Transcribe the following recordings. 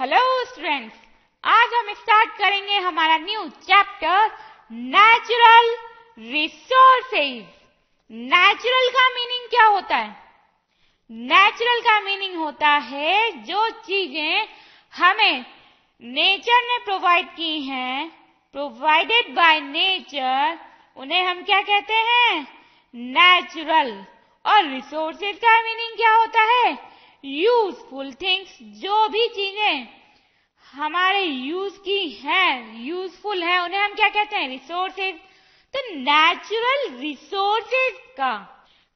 Hello students आज हम start करेंगे हमारा new chapter natural resources natural का मीनिंग क्या होता है? नेचुरल का मीनिंग होता है जो चीज़ें हमें नेचर ने प्रोवाइड की हैं प्रोवाइडेड बाय नेचर उन्हें हम क्या कहते हैं? नेचुरल और रिसोर्सेज का मीनिंग क्या होता है? यूजफुल थिंग्स जो भी चीज़ें हमारे यूज़ की हैं, यूजफुल है, उन्हें हम क्या कहते हैं? रिसोर्सेज तो नेचुरल रिसोर्सेज का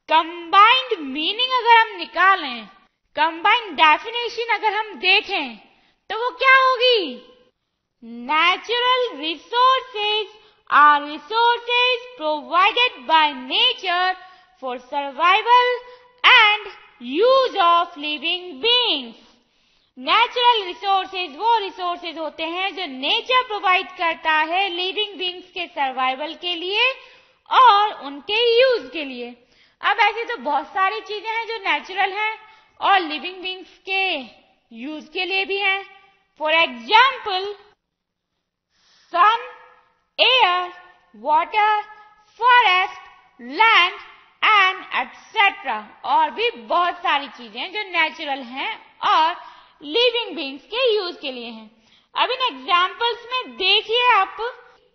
कंबाइंड मीनिंग अगर हम निकालें कंबाइंड डेफिनेशन अगर हम देखें तो वो क्या होगी? Natural resources are resources provided by nature for survival and use of living beings natural resources वो रिसोर्सेज होते हैं जो नेचर प्रोवाइड करता है लिविंग बींग्स के सर्वाइवल के लिए और उनके यूज़ के लिए। अब ऐसी तो बहुत सारी चीज़ें हैं जो नेचुरल हैं और लिविंग बींग्स के यूज़ के लिए भी हैं। For example sun air water forest land and etcetera और भी बहुत सारी चीज़ें जो नेचुरल हैं और लिविंग बींग्स के यूज़ के लिए हैं। अब इन एग्जाम्पल्स में देखिए आप,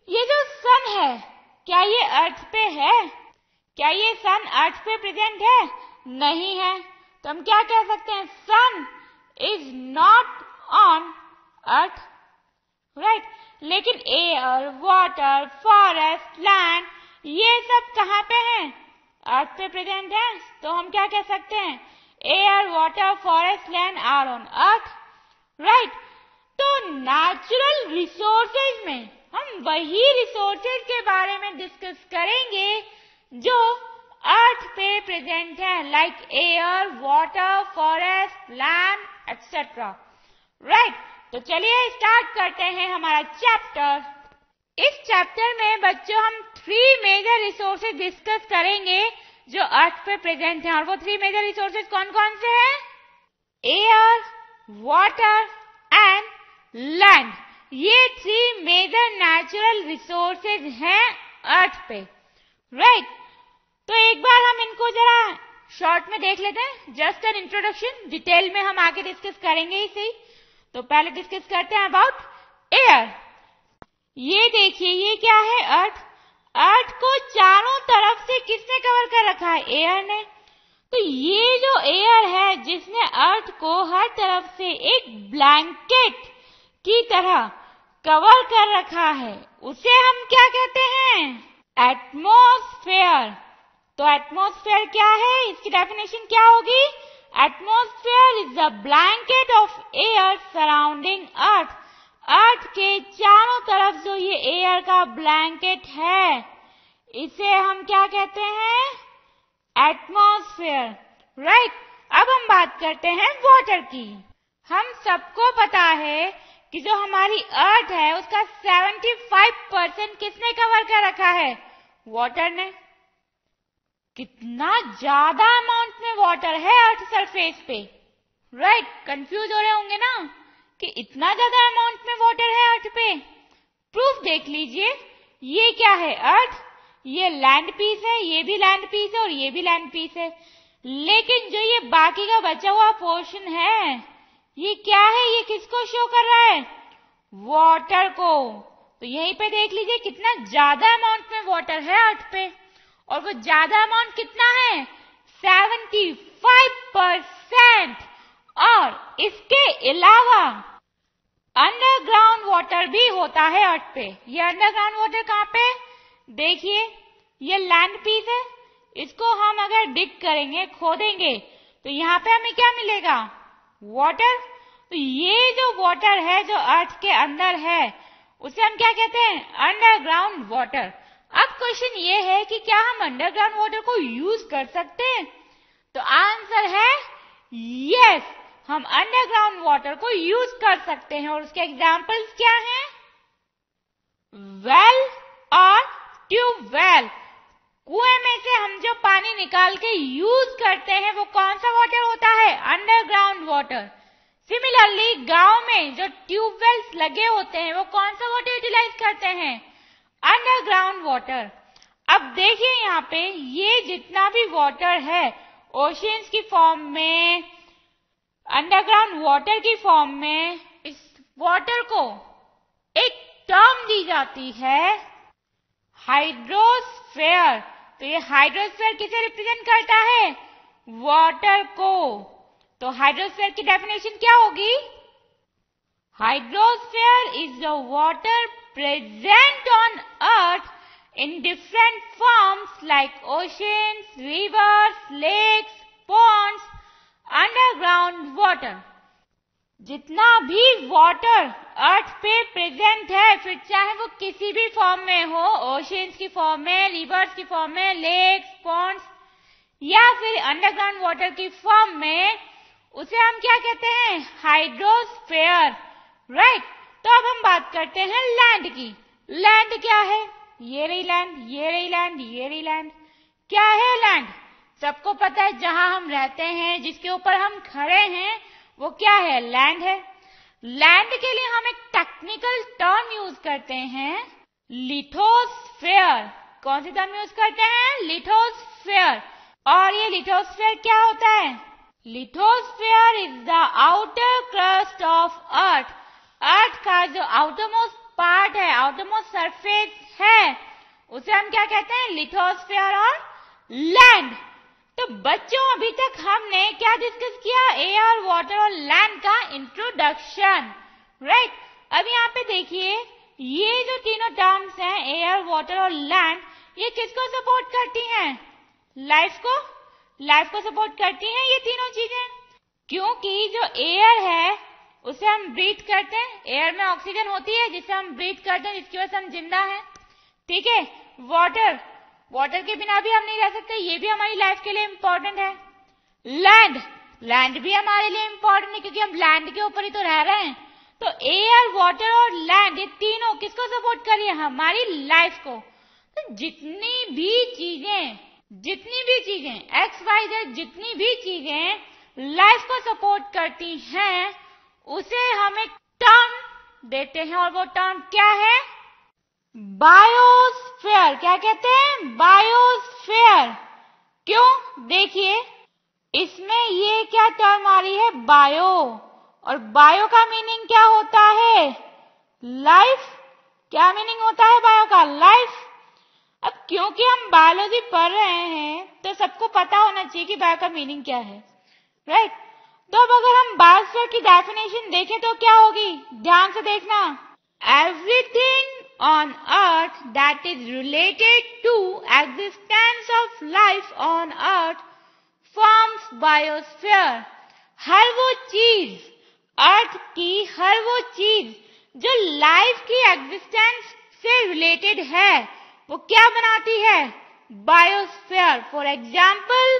ये जो सन है, क्या ये अर्थ पे है? क्या ये सन अर्थ पे प्रेजेंट है? नहीं है। तो हम क्या कह सकते हैं? Sun is not on earth right लेकिन एयर वाटर फॉरेस्ट लैंड ये सब कहाँ पे हैं? अर्थ पे प्रेजेंट है तो हम क्या कह सकते हैं? Air water forest land are on earth right तो नेचुरल रिसोर्सेज में हम वही रिसोर्सेज के बारे में डिस्कस करेंगे जो अर्थ पे प्रेजेंट है like air water forest land etcetera right तो चलिए स्टार्ट करते हैं हमारा चैप्टर इस चैप्टर में बच्चों हम थ्री मेजर रिसोर्सेज डिस्कस करेंगे जो अर्थ पे प्रेजेंट हैं और वो थ्री मेजर रिसोर्सेज कौन कौन से हैं एयर वाटर एंड लैंड ये थ्री मेजर नेचुरल रिसोर्सेज हैं अर्थ पे राइट right? तो एक बार हम इनको जरा शॉर्ट में देख लेते हैं. जस्ट एन इंट्रोडक्शन डिटेल में हम आगे डिस्कस करेंगे सही तो पहले डिस्कस करते हैं अबाउट एयर ये देखिए, ये क्या है अर्थ अर्थ को चारों तरफ़ से किसने कवर कर रखा है? एयर ने। तो ये जो एयर है, जिसने अर्थ को हर तरफ़ से एक ब्लैंकेट की तरह कवर कर रखा है, उसे हम क्या कहते हैं? एटमोस्फेयर तो एटमोस्फेयर क्या है? इसकी डेफिनेशन क्या होगी? Atmosphere is the blanket of air surrounding earth earth के चारों तरफ़ जो ये एयर का ब्लैंकेट है, इसे हम क्या कहते हैं? एटमॉस्फेयर राइट अब हम बात करते हैं वाटर की। हम सबको पता है कि जो हमारी अर्थ है, उसका 75 परसेंट किसने कवर कर रखा है? वाटर ने। कितना ज़्यादा अमाउंट में वाटर है अर्थ सरफेस पे। राइट कंफ्यूज हो रहे होंगे ना? कि इतना ज़्यादा अमाउंट में वाटर है अर्थ पे। प्रूफ देख लीजिए, ये क्या है अर्थ ये लैंड पीस है, ये भी लैंड पीस है और ये भी लैंड पीस है। लेकिन जो ये बाकी का बचा हुआ पोर्शन है, ये क्या है? ये किसको शो कर रहा है? वाटर को। तो यहीं पे देख लीजिए कितना ज़्यादा अमाउंट में वाटर है अर्थ पे। और वो ज़्यादा अमाउंट कितना है? 75 परसेंट और इसके अलावा अंडरग्राउंड वाटर भी होता है अर्थ पे। ये अंडरग्राउंड वाटर कहाँ पे? देखिए, ये लैंड पीस है। इसको हम अगर डिग करेंगे, खोदेंगे तो यहाँ पे हमें क्या मिलेगा? वाटर तो ये जो वाटर है, जो अर्थ के अंदर है, उसे हम क्या कहते हैं? अंडरग्राउंड वाटर अब क्वेश्चन ये है कि क्या हम अंडरग्राउंड वाटर को यूज़ कर सकते हैं? तो आंसर है यस हम अंडरग्राउंड वाटर को यूज़ कर सकते हैं। और उसके एग्जाम्पल्स क्या हैं? वेल और ट्यूबवेल कुएँ में से हम जो पानी निकाल के यूज़ करते हैं, वो कौन सा वाटर होता है? अंडरग्राउंड वाटर सिमिलरली गाँव में जो ट्यूबवेल्स लगे होते हैं, वो कौन सा वाटर यूटिलाइज करते हैं? अंडरग्राउंड वाटर अब देखिए यहाँ पे ये जितना भी वाटर है ओशियंस की फॉर्म में अंडरग्राउंड वाटर की फॉर्म में इस वाटर को एक टर्म दी जाती है हाइड्रोस्फेयर। तो ये हाइड्रोस्फेयर किसे रिप्रेजेंट करता है? वाटर को। तो हाइड्रोस्फेयर की डेफिनेशन क्या होगी? Hydrosphere is the water present on earth in different forms like oceans, rivers, lakes, ponds, underground water. जितना भी वाटर अर्थ पे प्रेजेंट है, फिर चाहे वो किसी भी फॉर्म में हो ओशियंस की फॉर्म में रिवर्स की फॉर्म में लेक्स पॉन्ड्स या फिर अंडरग्राउंड वाटर की फॉर्म में, उसे हम क्या कहते हैं? हाइड्रोस्फेयर राइट तो अब हम बात करते हैं लैंड की। लैंड क्या है? ये रही लैंड ये रही लैंड ये रही लैंड क्या है लैंड सबको पता है जहाँ हम रहते हैं, जिसके ऊपर हम खड़े हैं, वो क्या है? लैंड है। लैंड के लिए हम एक टेक्निकल टर्म यूज़ करते हैं लिथोस्फेयर कौन सी टर्म यूज़ करते हैं? लिथोस्फेयर और ये लिथोस्फेयर क्या होता है? Lithosphere is the outer crust of earth earth का जो आउटर मोस्ट पार्ट है आउटर मोस्ट सरफेस है, उसे हम क्या कहते हैं? लिथोस्फेयर और लैंड तो बच्चों, अभी तक हमने क्या डिस्कस किया? एयर वाटर और लैंड का इंट्रोडक्शन राइट अब यहाँ पे देखिए, ये जो तीनों टर्म्स हैं एयर वाटर और लैंड ये किसको सपोर्ट करती हैं? लाइफ को? लाइफ को सपोर्ट करती हैं ये तीनों चीज़ें? क्योंकि जो एयर है, उसे हम ब्रीथ करते हैं। एयर में ऑक्सीजन होती है, जिसे हम ब्रीथ करते हैं, जिसकी वजह से हम ज़िंदा हैं। ठीक है? वाटर वाटर के बिना भी हम नहीं रह सकते, ये भी हमारी लाइफ के लिए इम्पोर्टेंट है। लैंड लैंड भी हमारे लिए इम्पोर्टेंट है क्योंकि हम लैंड के ऊपर ही तो रह रहे हैं। तो एयर वाटर और लैंड ये तीनों किसको सपोर्ट कर रही है हमारी लाइफ को। तो जितनी भी चीज़ें, जितनी भी चीज़ें एक्स वाई जेड जितनी भी चीज़ें लाइफ को सपोर्ट करती हैं, उसे हम एक टर्म देते हैं। और वो टर्म क्या है? बायोस्फेयर क्या कहते हैं? बायोस्फेयर क्यों? देखिए, इसमें ये क्या टर्म आ रही है? बायो और बायो का मीनिंग क्या होता है? लाइफ क्या मीनिंग होता है बायो का? लाइफ अब क्योंकि हम बायोलॉजी पढ़ रहे हैं तो सबको पता होना चाहिए कि बायो का मीनिंग क्या है। Right right? तो अब अगर हम बायोस्फेयर की डेफिनेशन देखें तो क्या होगी? ध्यान से देखना। Everything on earth that is related to existence of life on earth forms biosphere. हर वो चीज़ अर्थ की हर वो चीज़ जो लाइफ की एग्जिस्टेंस से रिलेटेड है वो क्या बनाती है biosphere for example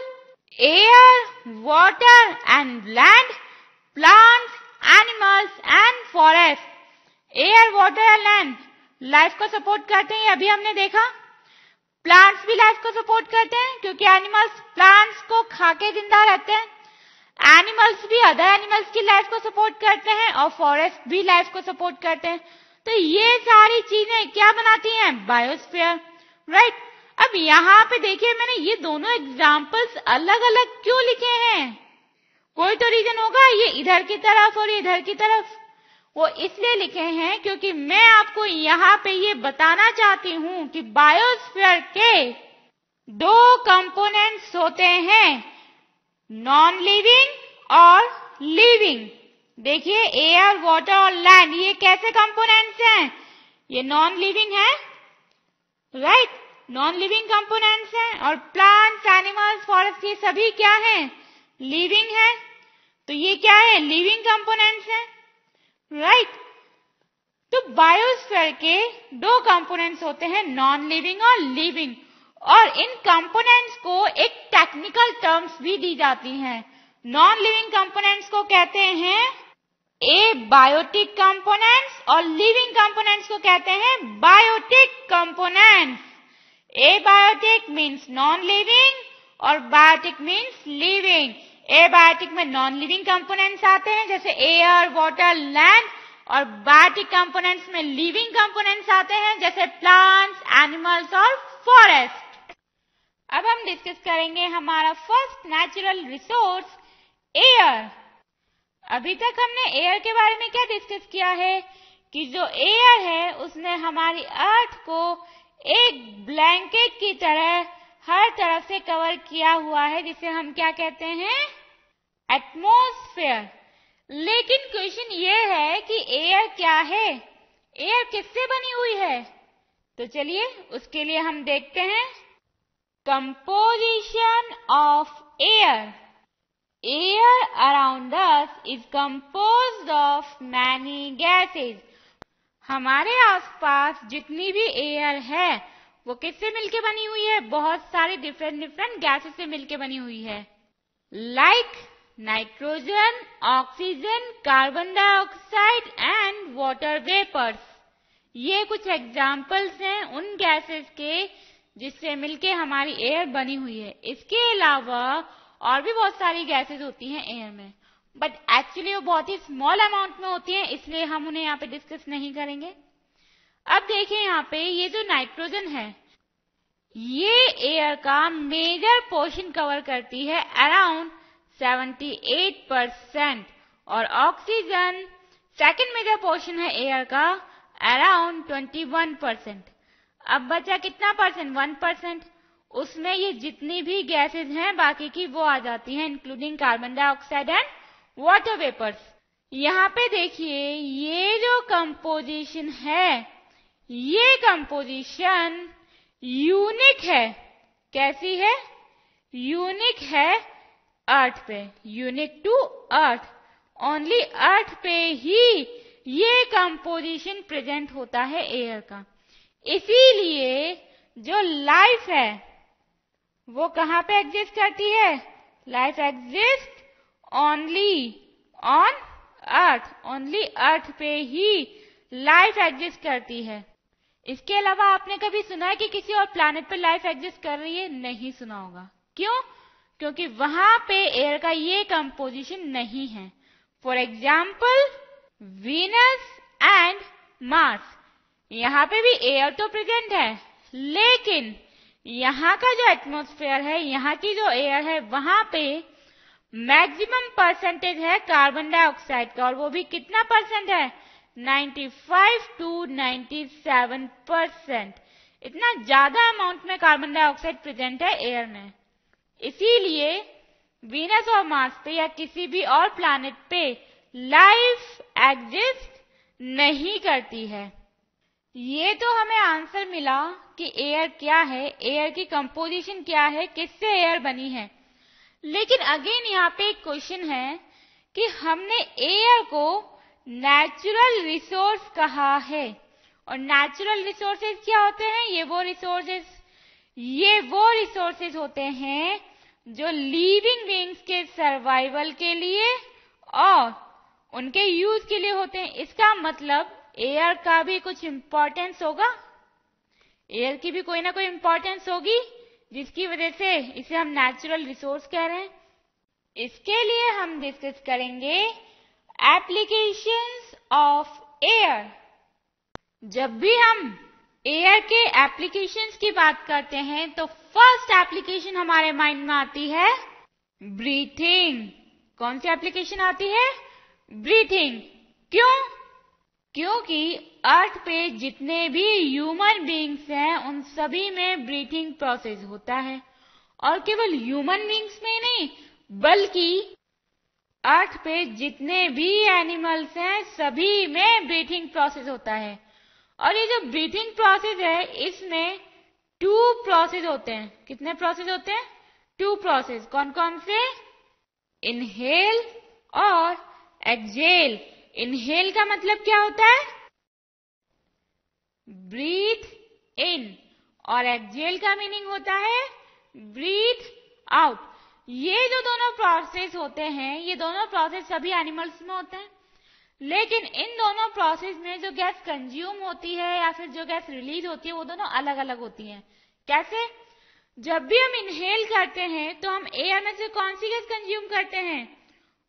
air water and land plants animals and forest air water and land life को सपोर्ट करते हैं अभी हमने देखा। प्लांट्स भी लाइफ को सपोर्ट करते हैं, क्योंकि एनिमल्स प्लांट्स को खा के ज़िंदा रहते हैं। एनिमल्स भी अदर एनिमल्स की लाइफ को सपोर्ट करते हैं, और फॉरेस्ट भी लाइफ को सपोर्ट करते हैं। तो ये सारी चीज़ें क्या बनाती हैं? बायोस्फीयर राइट अब यहाँ पे देखिए, मैंने ये दोनों एग्जाम्पल्स अलग अलग क्यों लिखे हैं? कोई तो रीजन होगा, ये इधर की तरफ़ और इधर की तरफ़। वो इसलिए लिखे हैं क्योंकि मैं आपको यहाँ पे ये बताना चाहती हूँ कि बायोस्फीयर के दो कंपोनेंट्स होते हैं नॉन लिविंग और लिविंग देखिए एयर वाटर और लैंड ये कैसे कंपोनेंट्स हैं? ये नॉन लिविंग है राइट नॉन लिविंग कंपोनेंट्स हैं और प्लांट्स एनिमल्स फॉरेस्ट ये सभी क्या हैं? लिविंग है। तो ये क्या है? लिविंग कंपोनेंट्स हैं। राइट तो बायोस्फीयर के दो कंपोनेंट्स होते हैं नॉन लिविंग और लिविंग और इन कंपोनेंट्स को एक टेक्निकल टर्म्स भी दी जाती हैं. नॉन लिविंग कंपोनेंट्स को कहते हैं ए बायोटिक कंपोनेंट्स और लिविंग कंपोनेंट्स को कहते हैं biotic components abiotic means non living और बायोटिक मीन्स लिविंग एबायोटिक में नॉन लिविंग कंपोनेंट्स आते हैं, जैसे एयर वाटर लैंड और बायोटिक कंपोनेंट्स में लिविंग कंपोनेंट्स आते हैं, जैसे प्लांट्स एनिमल्स और फॉरेस्ट अब हम डिस्कस करेंगे हमारा फ़र्स्ट नेचुरल रिसोर्स एयर अभी तक हमने एयर के बारे में क्या डिस्कस किया है? कि जो एयर है, उसने हमारी अर्थ को एक ब्लैंकेट की तरह हर तरफ़ से कवर किया हुआ है, जिसे हम क्या कहते हैं? एटमोस्फेयर लेकिन क्वेश्चन ये है कि एयर क्या है? एयर किससे बनी हुई है? तो चलिए, उसके लिए हम देखते हैं. Composition of air air around us is compose of many gases हमारे आसपास जितनी भी एयर है वो किससे मिलके बनी हुई है? बहुत सारी डिफरेंट डिफरेंट गैसेस से मिलके बनी हुई है। Like nitrogen oxygen carbon dioxide and water vapours ये कुछ एग्जाम्पल्स हैं उन गैसेस के जिससे मिलके हमारी एयर बनी हुई है। इसके अलावा और भी बहुत सारी गैसेस होती हैं एयर में। बट एक्चुअली वो बहुत ही स्मॉल अमाउंट में होती है, इसलिए हम उन्हें यहाँ पे डिस्कस नहीं करेंगे। अब देखिए यहाँ पे ये जो नाइट्रोजन है, ये एयर का मेजर पोर्शन कवर करती है अराउंड 78 परसेंट और ऑक्सीजन सेकेंड मेजर पोर्शन है एयर का अराउंड 21 परसेंट अब बचा कितना परसेंट वन परसेंट उसमें ये जितनी भी गैसेज हैं, बाकी की वो आ जाती हैं including carbon dioxide and water vapours यहाँ पे देखिए, ये जो कंपोजिशन है ये कंपोजिशन यूनिक है। कैसी है? यूनिक है अर्थ पे। Unique to earth only earth पे ही ये कंपोजिशन प्रेजेंट होता है एयर का। इसीलिए जो लाइफ है, वो कहाँ पे एग्जिस्ट करती है? Life exist only on earth only earth पे ही लाइफ एग्जिस्ट करती है। इसके अलावा आपने कभी सुना है कि किसी और प्लैनेट पर लाइफ एग्जिस्ट कर रही है? नहीं सुना होगा। क्यों? क्योंकि वहाँ पे एयर का ये कंपोजिशन नहीं है। For example Venus and Mars यहाँ पे भी एयर तो प्रेजेंट है, लेकिन यहाँ का जो एटमोस्फेयर है, यहाँ की जो एयर है, वहाँ पे मैक्सिमम परसेंटेज है कार्बन डाइऑक्साइड का, और वो भी कितना परसेंट है? 95 टू 97 परसेंट इतना ज़्यादा अमाउंट में कार्बन डाइऑक्साइड प्रेजेंट है एयर में। इसीलिए वीनस और मार्स पे या किसी भी और प्लैनेट पे लाइफ एग्जिस्ट नहीं करती है। ये तो हमें आंसर मिला कि एयर क्या है एयर की कंपोजिशन क्या है, किससे एयर बनी है। लेकिन अगेन यहाँ पे एक क्वेश्चन है कि हमने एयर को नेचुरल रिसोर्स कहा है। और नेचुरल रिसोर्सेज क्या होते हैं? ये वो रिसोर्सेज ये वो रिसोर्सेज होते हैं जो लिविंग बींग्स के सर्वाइवल के लिए और उनके यूज़ के लिए होते हैं। इसका मतलब एयर का भी कुछ इंपॉर्टेंस होगा। एयर की भी कोई ना कोई इंपॉर्टेंस होगी, जिसकी वजह से इसे हम नेचुरल रिसोर्स कह रहे हैं। इसके लिए हम डिस्कस करेंगे एप्लीकेशंस ऑफ़ एयर जब भी हम एयर के एप्लीकेशंस की बात करते हैं तो फ़र्स्ट एप्लीकेशन हमारे माइंड में आती है ब्रीथिंग कौन सी एप्लीकेशन आती है? ब्रीथिंग क्यों? क्योंकि अर्थ पे जितने भी ह्यूमन बींग्स हैं, उन सभी में ब्रीथिंग प्रोसेस होता है। और केवल ह्यूमन बींग्स में नहीं, बल्कि अर्थ पे जितने भी एनिमल्स हैं, सभी में ब्रीथिंग प्रोसेस होता है। और ये जो ब्रीथिंग प्रोसेस है, इसमें टू प्रोसेस होते हैं। कितने प्रोसेस होते हैं? टू प्रोसेस कौन कौन से? इनहेल और एक्जेल इनहेल का मतलब क्या होता है? ब्रीथ इन और एक्जेल का मीनिंग होता है ब्रीथ आउट ये जो दोनों प्रोसेस होते हैं, ये दोनों प्रोसेस सभी एनिमल्स में होते हैं। लेकिन इन दोनों प्रोसेस में जो गैस कंज्यूम होती है या फिर जो गैस रिलीज़ होती है, वो दोनों अलग अलग होती हैं। कैसे? जब भी हम इनहेल करते हैं तो हम एयर में से कौन सी गैस कंज्यूम करते हैं?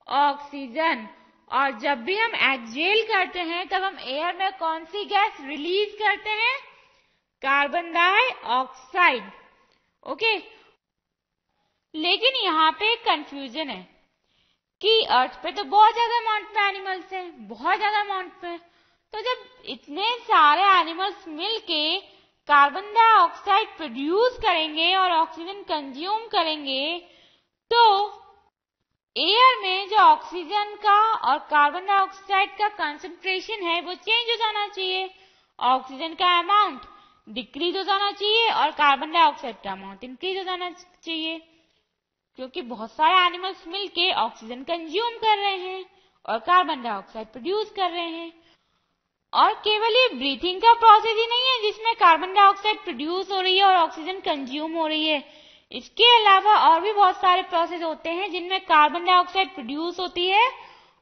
ऑक्सीजन और जब भी हम एक्जेल करते हैं, तब हम एयर में कौन सी गैस रिलीज़ करते हैं? कार्बन डाइऑक्साइड ओके लेकिन यहाँ पे एक कंफ्यूजन है कि अर्थ पे तो बहुत ज़्यादा अमाउंट में एनिमल्स हैं, बहुत ज़्यादा अमाउंट में तो जब इतने सारे एनिमल्स मिलके कार्बन डाइऑक्साइड प्रोड्यूस करेंगे और ऑक्सीजन कंज्यूम करेंगे तो एयर में जो ऑक्सीजन का और कार्बन डाइऑक्साइड का कंसंट्रेशन है, वो चेंज हो जाना चाहिए। ऑक्सीजन का अमाउंट डिक्रीज हो जाना चाहिए और कार्बन डाइऑक्साइड का अमाउंट इंक्रीज हो जाना चाहिए। क्योंकि बहुत सारे एनिमल्स मिलके ऑक्सीजन कंज्यूम कर रहे हैं और कार्बन डाइऑक्साइड प्रोड्यूस कर रहे हैं। और केवल ये ब्रीथिंग का प्रोसेस ही नहीं है जिसमें कार्बन डाइऑक्साइड प्रोड्यूस हो रही है और ऑक्सीजन कंज्यूम हो रही है। इसके अलावा और भी बहुत सारे प्रोसेस होते हैं जिनमें कार्बन डाइऑक्साइड प्रोड्यूस होती है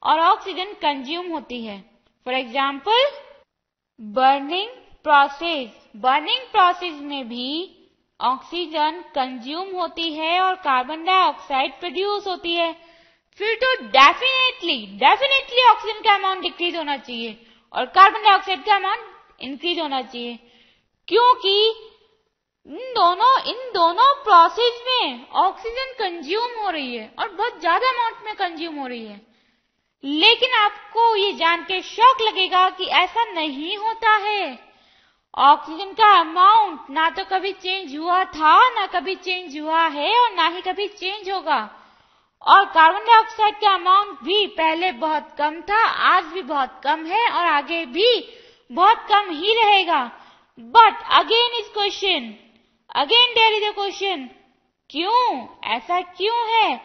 और ऑक्सीजन कंज्यूम होती है। For example burning process burning process में भी ऑक्सीजन कंज्यूम होती है और कार्बन डाइऑक्साइड प्रोड्यूस होती है। फिर तो डेफिनेटली डेफिनेटली ऑक्सीजन का अमाउंट डिक्रीज होना चाहिए और कार्बन डाइऑक्साइड का अमाउंट इंक्रीज होना चाहिए। क्योंकि इन दोनों इन दोनों प्रोसेस में ऑक्सीजन कंज्यूम हो रही है और बहुत ज़्यादा अमाउंट में कंज्यूम हो रही है। लेकिन आपको ये जान के शौक लगेगा कि ऐसा नहीं होता है। ऑक्सीजन का अमाउंट ना तो कभी चेंज हुआ था, ना कभी चेंज हुआ है और ना ही कभी चेंज होगा। और कार्बन डाइऑक्साइड का अमाउंट भी पहले बहुत कम था, आज भी बहुत कम है और आगे भी बहुत कम ही रहेगा। But again is question again there is a question क्यों? ऐसा क्यों है?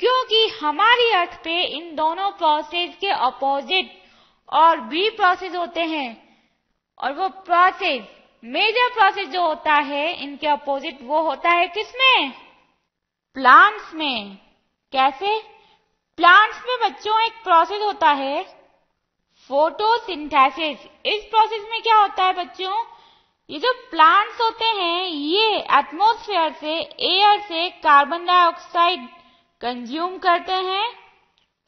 क्योंकि हमारी अर्थ पे इन दोनों प्रोसेस के अपोजिट और बी प्रोसेस होते हैं। और वो प्रोसेस मेजर प्रोसेस जो होता है, इनके अपोजिट वो होता है किसमें? प्लांट्स में। कैसे? प्लांट्स में बच्चों, एक प्रोसेस होता है फोटोसिंथेसिस इस प्रोसेस में क्या होता है बच्चों? ये जो प्लांट्स होते हैं, ये एटमॉस्फेयर से एयर से कार्बन डाइऑक्साइड कंज्यूम करते हैं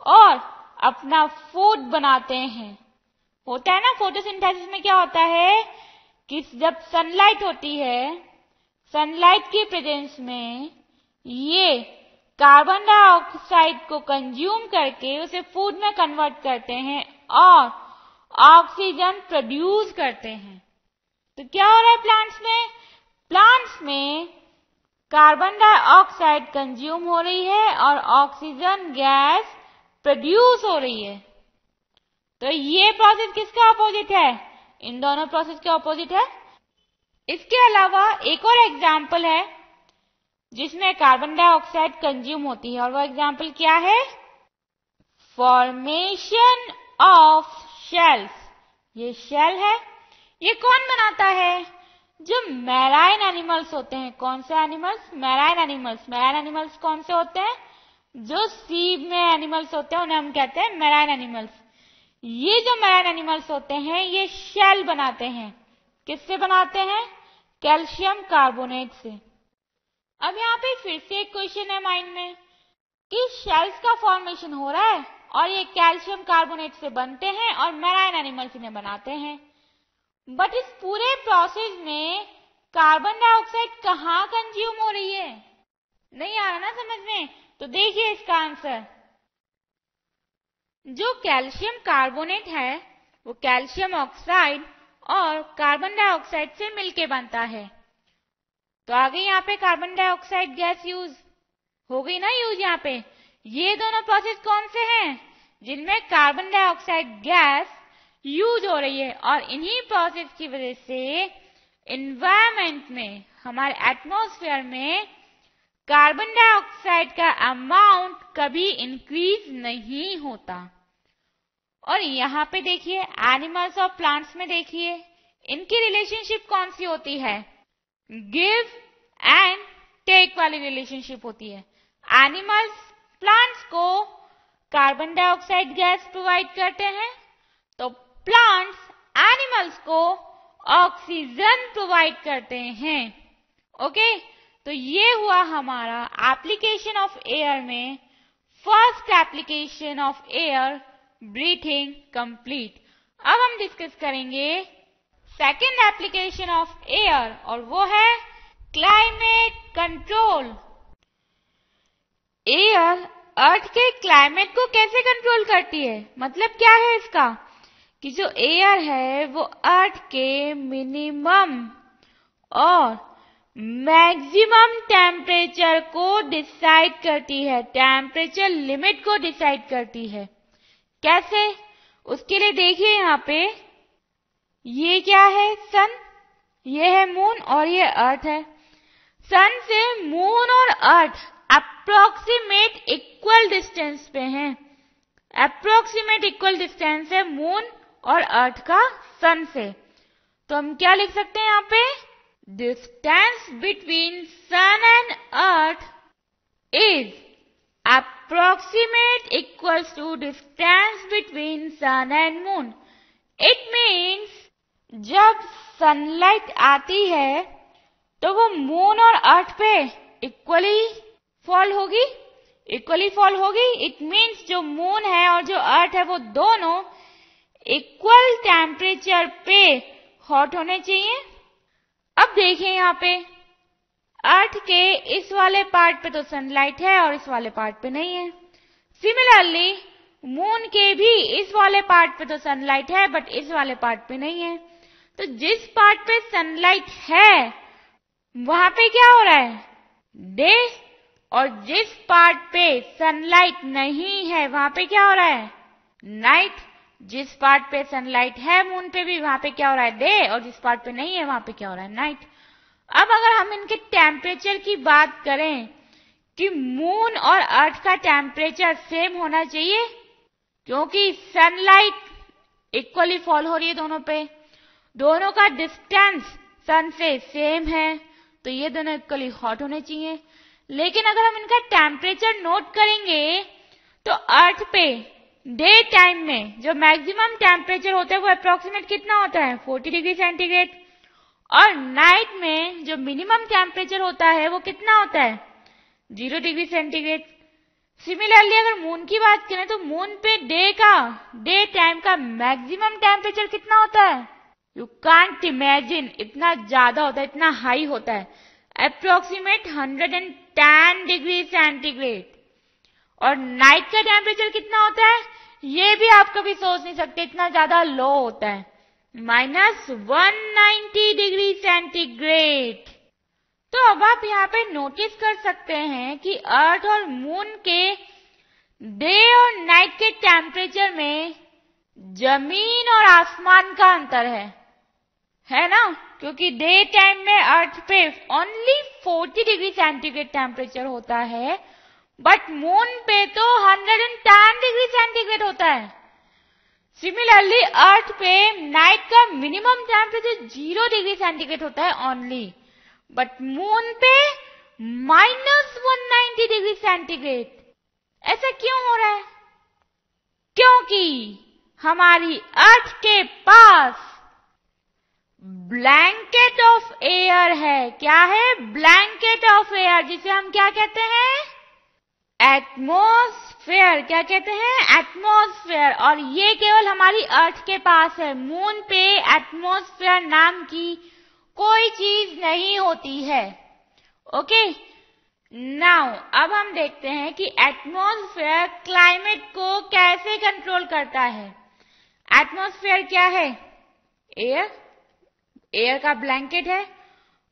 और अपना फ़ूड बनाते हैं। होता है ना फोटोसिंथेसिस में क्या होता है कि जब सनलाइट होती है सनलाइट के प्रेजेंस में ये कार्बन डाइऑक्साइड को कंज्यूम करके उसे फ़ूड में कन्वर्ट करते हैं और ऑक्सीजन प्रोड्यूस करते हैं। तो क्या हो रहा है प्लांट्स में? प्लांट्स में कार्बन डाइऑक्साइड कंज्यूम हो रही है और ऑक्सीजन गैस प्रोड्यूस हो रही है। तो ये प्रोसेस किसका अपोजिट है? इन दोनों प्रोसेस के अपोजिट है। इसके अलावा एक और एग्ज़ाम्पल है, जिसमें कार्बन डाइऑक्साइड कंज्यूम होती है। और वो एग्ज़ाम्पल क्या है? फॉर्मेशन ऑफ़ शेल्स ये शेल है। ये कौन बनाता है? जो मैराइन एनिमल्स होते हैं। कौन से animals marine animals marine animals कौन से होते हैं? जो सी में एनिमल्स होते हैं, उन्हें हम कहते हैं मैराइन एनिमल्स ये जो मैराइन एनिमल्स होते हैं, ये शेल बनाते हैं। किससे बनाते हैं? कैल्शियम कार्बोनेट से। अब यहाँ पे फिर से एक क्वेश्चन है माइंड में कि शेल्स का फॉर्मेशन हो रहा है और ये कैल्शियम कार्बोनेट से बनते हैं और मैराइन एनिमल्स इन्हें बनाते हैं। बट इस पूरे प्रोसेस में कार्बन डाइऑक्साइड कहाँ कंज्यूम हो रही है? नहीं आ रहा ना समझ में? तो देखिए इसका आंसर जो कैल्शियम कार्बोनेट है, वो कैल्शियम ऑक्साइड और कार्बन डाइऑक्साइड से मिलके बनता है। तो आगे यहाँ पे कार्बन डाइऑक्साइड गैस यूज़। हो गई ना यूज़ यहाँ पे? ये दोनों प्रोसेस कौन से हैं? जिनमें कार्बन डाइऑक्साइड गैस यूज़ हो रही है और इन्हीं प्रोसेस की वजह से इन्वायरमेंट में, हमारे एटमॉस्फेयर में कार्बन डाइऑक्साइड का अमाउंट कभी इंक्रीज नहीं होता। और यहाँ पे देखिए एनिमल्स और प्लांट्स में देखिए, इनकी रिलेशनशिप कौन सी होती है? गिव एंड टेक वाली रिलेशनशिप होती है। एनिमल्स प्लांट्स को कार्बन डाइऑक्साइड गैस प्रोवाइड करते हैं तो प्लांट्स एनिमल्स को ऑक्सीजन प्रोवाइड करते हैं। ओके तो ये हुआ हमारा एप्लीकेशन ऑफ़ एयर में first application of air breathing complete अब हम डिस्कस करेंगे सेकेंड एप्लीकेशन ऑफ़ एयर और वो है क्लाइमेट कंट्रोल एयर अर्थ के क्लाइमेट को कैसे कंट्रोल करती है? मतलब क्या है इसका? कि जो एयर है, वो अर्थ के मिनिमम और मैक्सिमम टेम्परेचर को डिसाइड करती है टेम्परेचर लिमिट को डिसाइड करती है। कैसे? उसके लिए देखिए यहाँ पे, ये क्या है? सन ये है मून और ये अर्थ है। सन से मून और अर्थ अप्रोक्सीमेट इक्वल डिस्टेंस पे हैं। अप्रोक्सीमेट इक्वल डिस्टेंस है मून और अर्थ का सन से। तो हम क्या लिख सकते हैं यहाँ पे? Distance between sun and earth is approximate equals to distance between sun and moon it means जब सनलाइट आती है तो वो मून और अर्थ पे इक्वली फॉल होगी। इक्वली फॉल होगी। इट मीन्स जो मून है और जो अर्थ है, वो दोनों इक्वल टेम्परेचर पे हॉट होने चाहिए। अब देखिए यहाँ पे अर्थ के इस वाले पार्ट पे तो सनलाइट है और इस वाले पार्ट पे नहीं है। सिमिलरली मून के भी इस वाले पार्ट पे तो सनलाइट है बट इस वाले पार्ट पे नहीं है। तो जिस पार्ट पे सनलाइट है, वहाँ पे क्या हो रहा है? डे और जिस पार्ट पे सनलाइट नहीं है, वहाँ पे क्या हो रहा है? नाइट जिस पार्ट पे सनलाइट है मून पे भी, वहाँ पे क्या हो रहा है? डे और जिस पार्ट पे नहीं है, वहाँ पे क्या हो रहा है? नाइट अब अगर हम इनके टेम्परेचर की बात करें, कि मून और अर्थ का टेम्परेचर सेम होना चाहिए, क्योंकि सनलाइट इक्वली फॉल हो रही है दोनों पे। दोनों का डिस्टेंस सन से सेम है तो ये दोनों इक्वली हॉट होने चाहिए। लेकिन अगर हम इनका टेम्परेचर नोट करेंगे तो अर्थ पे डे टाइम में जो मैक्सिमम टेम्परेचर होता है वो अप्रोक्सीमेट कितना होता है? 40 डिग्री सेंटीग्रेड और नाइट में जो मिनिमम टेम्परेचर होता है, वो कितना होता है? ज़ीरो डिग्री सेंटीग्रेड सिमिलरली अगर मून की बात करें तो मून पे डे का डे टाइम का मैक्सिमम टेम्परेचर कितना होता है? यू कांट इमेजिन इतना ज़्यादा होता है, इतना हाई होता है. अप्रोक्सीमेट 110 डिग्री सेंटीग्रेड और नाइट का टेम्परेचर कितना होता है? ये भी आप कभी सोच नहीं सकते, इतना ज़्यादा लो होता है. Minus one ninety degree centigrade. तो अब आप यहाँ पे नोटिस कर सकते हैं कि अर्थ और मून के डे और नाइट के टेम्परेचर में ज़मीन और आसमान का अंतर है। है ना? क्योंकि डे टाइम में अर्थ पे ओनली 40 डिग्री सेंटीग्रेड टेम्परेचर होता है बट मून पे तो 110 डिग्री सेंटीग्रेड होता है। सिमिलरली अर्थ पे नाइट का minimum temperature zero degree centigrade होता है ओनली बट मून पे minus one ninety degree centigrade ऐसा क्यों हो रहा है? क्योंकि हमारी अर्थ के पास ब्लैंकेट ऑफ़ एयर है. क्या है? ब्लैंकेट ऑफ़ एयर जिसे हम क्या कहते हैं? एटमोस्फेयर क्या कहते हैं? एटमोस्फेयर और ये केवल हमारी अर्थ के पास है। मून पे एटमोस्फेयर नाम की कोई चीज़ नहीं होती है। ओके नाउ अब हम देखते हैं कि एटमोस्फेयर क्लाइमेट को कैसे कंट्रोल करता है। एटमोस्फेयर क्या है? एयर एयर का ब्लैंकेट है।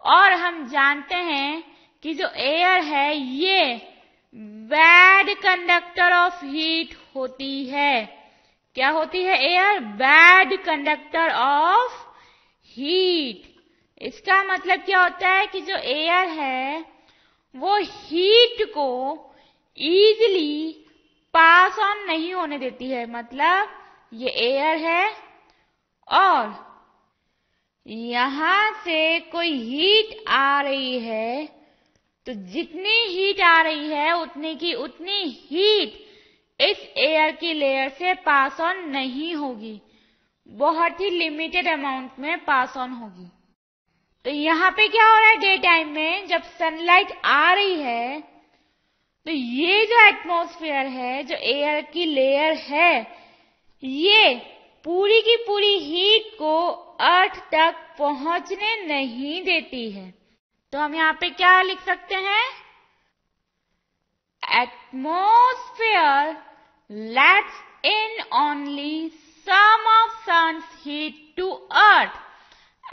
और हम जानते हैं कि जो एयर है, ये बैड कंडक्टर ऑफ़ हीट होती है। क्या होती है air? Bad conductor of heat. इसका मतलब क्या होता है कि जो एयर है, वो हीट को इजीली पास ऑन नहीं होने देती है। मतलब ये एयर है और यहाँ से कोई हीट आ रही है तो जितनी हीट आ रही है, उतनी की उतनी हीट इस एयर की लेयर से पास ऑन नहीं होगी। बहुत ही लिमिटेड अमाउंट में पास ऑन होगी। तो यहाँ पे क्या हो रहा है डे टाइम में? जब सनलाइट आ रही है तो ये जो एटमॉस्फेयर है, जो एयर की लेयर है, ये पूरी की पूरी हीट को अर्थ तक पहुँचने नहीं देती है। तो हम यहाँ पे क्या लिख सकते हैं? Atmosphere lets in only some of sun's heat to earth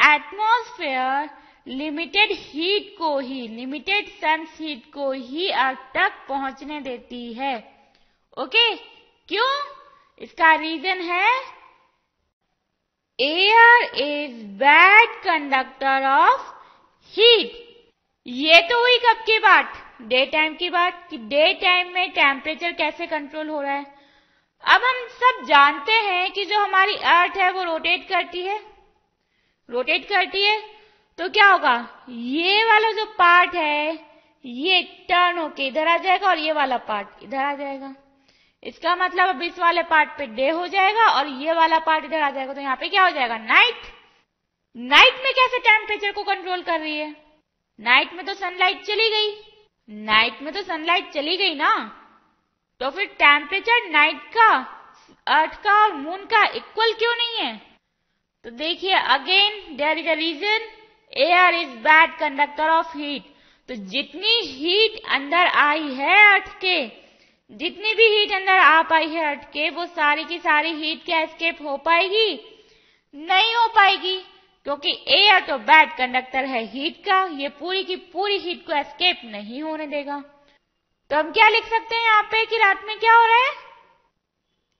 atmosphere limited heat को ही लिमिटेड सन्स हीट को ही अर्थ तक पहुँचने देती है। ओके क्यों? इसका रीजन है air is bad conductor of heat ये तो हुई कब की बात? डे टाइम की बात कि डे टाइम में टेम्परेचर कैसे कंट्रोल हो रहा है? अब हम सब जानते हैं कि जो हमारी अर्थ है वो रोटेट करती है। रोटेट करती है तो क्या होगा? ये वाला जो पार्ट है, ये टर्न होके इधर आ जाएगा और ये वाला पार्ट इधर आ जाएगा। इसका मतलब अब इस वाले पार्ट पे डे हो जाएगा और ये वाला पार्ट इधर आ जाएगा। तो यहाँ पे क्या हो जाएगा? नाइट नाइट में कैसे टेम्परेचर को कंट्रोल कर रही है? नाइट में तो सनलाइट चली गई। नाइट में तो सनलाइट चली गई ना। तो फिर टेम्परेचर नाइट का अर्थ का और मून का इक्वल क्यों नहीं है? तो देखिए again there is a reason air is bad conductor of heat तो जितनी हीट अंदर आई है अर्थ के, जितनी भी हीट अंदर आ पाई है अर्थ के, वो सारी की सारी हीट क्या एस्केप हो पाएगी? नहीं हो पाएगी। क्योंकि एयर तो बैड कंडक्टर है हीट का, ये पूरी की पूरी हीट को एस्केप नहीं होने देगा। तो हम क्या लिख सकते हैं यहाँ पे कि रात में क्या हो रहा है?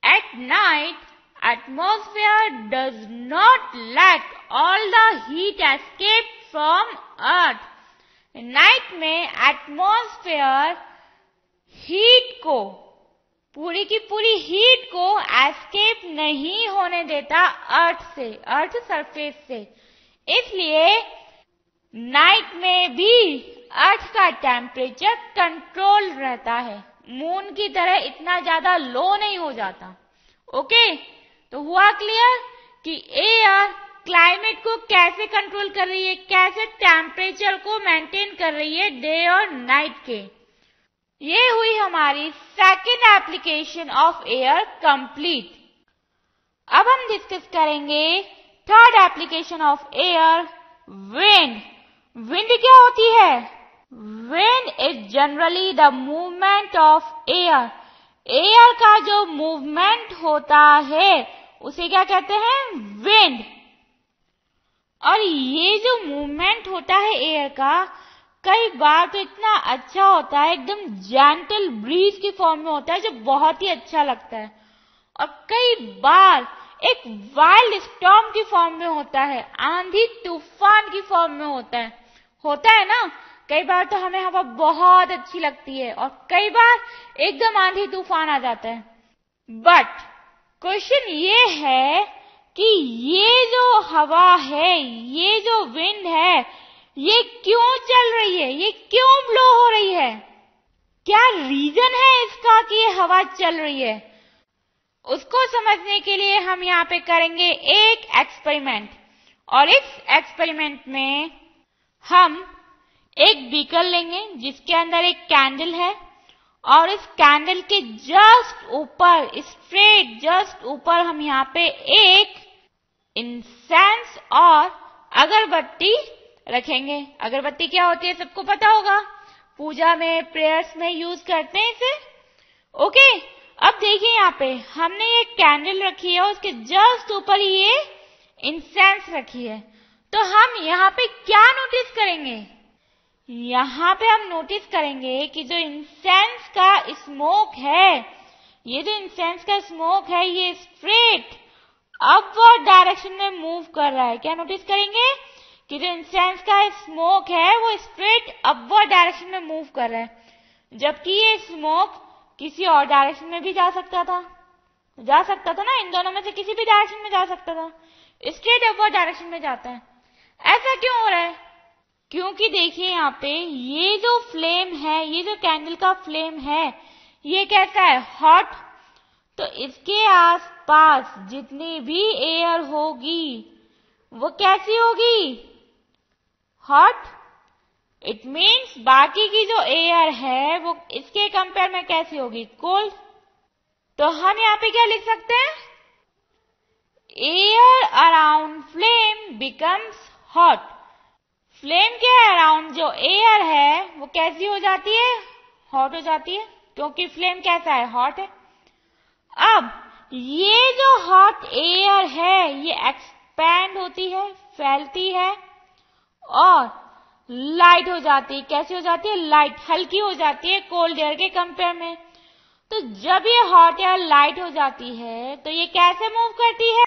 At night atmosphere does not lack all the heat escape from earth night में एटमोस्फेयर हीट को पूरी की पूरी हीट को एस्केप नहीं होने देता अर्थ से अर्थ सरफेस से। इसलिए नाइट में भी अर्थ का टेम्परेचर कंट्रोल रहता है। मून की तरह इतना ज़्यादा लो नहीं हो जाता। ओके तो हुआ क्लियर कि एयर क्लाइमेट को कैसे कंट्रोल कर रही है? कैसे टेम्परेचर को मेंटेन कर रही है डे और नाइट के? ये हुई हमारी second application of air complete अब हम डिस्कस करेंगे third application of air wind wind क्या होती है? Wind is generally the movement of air air का जो मूवमेंट होता है, उसे क्या कहते हैं? विंड और ये जो मूवमेंट होता है एयर का कई बार तो इतना अच्छा होता है, एकदम जेंटल ब्रीज की फॉर्म में होता है जो बहुत ही अच्छा लगता है। और कई बार एक वाइल्ड स्टॉर्म की फॉर्म में होता है, आंधी तूफ़ान की फॉर्म में होता है। होता है ना? कई बार तो हमें हवा बहुत अच्छी लगती है और कई बार एकदम आंधी तूफ़ान आ जाता है। बट क्वेश्चन ये है कि ये जो हवा है, ये जो विंड है ये क्यों चल रही है? ये क्यों ब्लो हो रही है? क्या रीजन है इसका कि ये हवा चल रही है? उसको समझने के लिए हम यहाँ पे करेंगे एक एक्सपेरिमेंट और इस एक्सपेरिमेंट में हम एक बीकर लेंगे, जिसके अंदर एक कैंडल है। और इस कैंडल के जस्ट ऊपर स्ट्रेट जस्ट ऊपर हम यहाँ पे एक इंसेंस और अगरबत्ती रखेंगे। अगरबत्ती क्या होती है सबको पता होगा। पूजा में प्रेयर्स में यूज़ करते हैं इसे। ओके अब देखिए यहाँ पे, हमने ये कैंडल रखी है, उसके जस्ट ऊपर ये इंसेंस रखी है। तो हम यहाँ पे क्या नोटिस करेंगे? यहाँ पे हम नोटिस करेंगे कि जो इंसेंस का स्मोक है, ये जो इंसेंस का स्मोक है, ये स्ट्रेट अपवर्ड डायरेक्शन में मूव कर रहा है। क्या नोटिस करेंगे? कि जो इंसेंस का स्मोक है, वो स्ट्रेट अपवर्ड डायरेक्शन में मूव कर रहा है। जबकि ये स्मोक किसी और डायरेक्शन में भी जा सकता था। जा सकता था ना, इन दोनों में से किसी भी डायरेक्शन में जा सकता था। स्ट्रेट अपवर्ड डायरेक्शन में जाता है। ऐसा क्यों हो रहा है? क्योंकि देखिए यहाँ पे, ये जो फ्लेम है, ये जो कैंडल का फ्लेम है, ये कैसा है? हॉट तो इसके आसपास जितनी भी एयर होगी, वो कैसी होगी? हॉट इट मीन्स बाकी की जो एयर है, वो इसके कंपेयर में कैसी होगी? कोल्ड तो हम यहाँ पे क्या लिख सकते हैं? Air around flame becomes hot flame के अराउंड जो एयर है, वो कैसी हो जाती है? हॉट हो जाती है, क्योंकि फ्लेम कैसा है? हॉट है. अब, ये जो हॉट एयर है, ये एक्सपैंड होती है, फैलती है और लाइट हो जाती है। कैसी हो जाती है? लाइट हल्की हो जाती है कोल्ड एयर के कंपेयर में। तो जब ये हॉट एयर लाइट हो जाती है तो ये कैसे मूव करती है?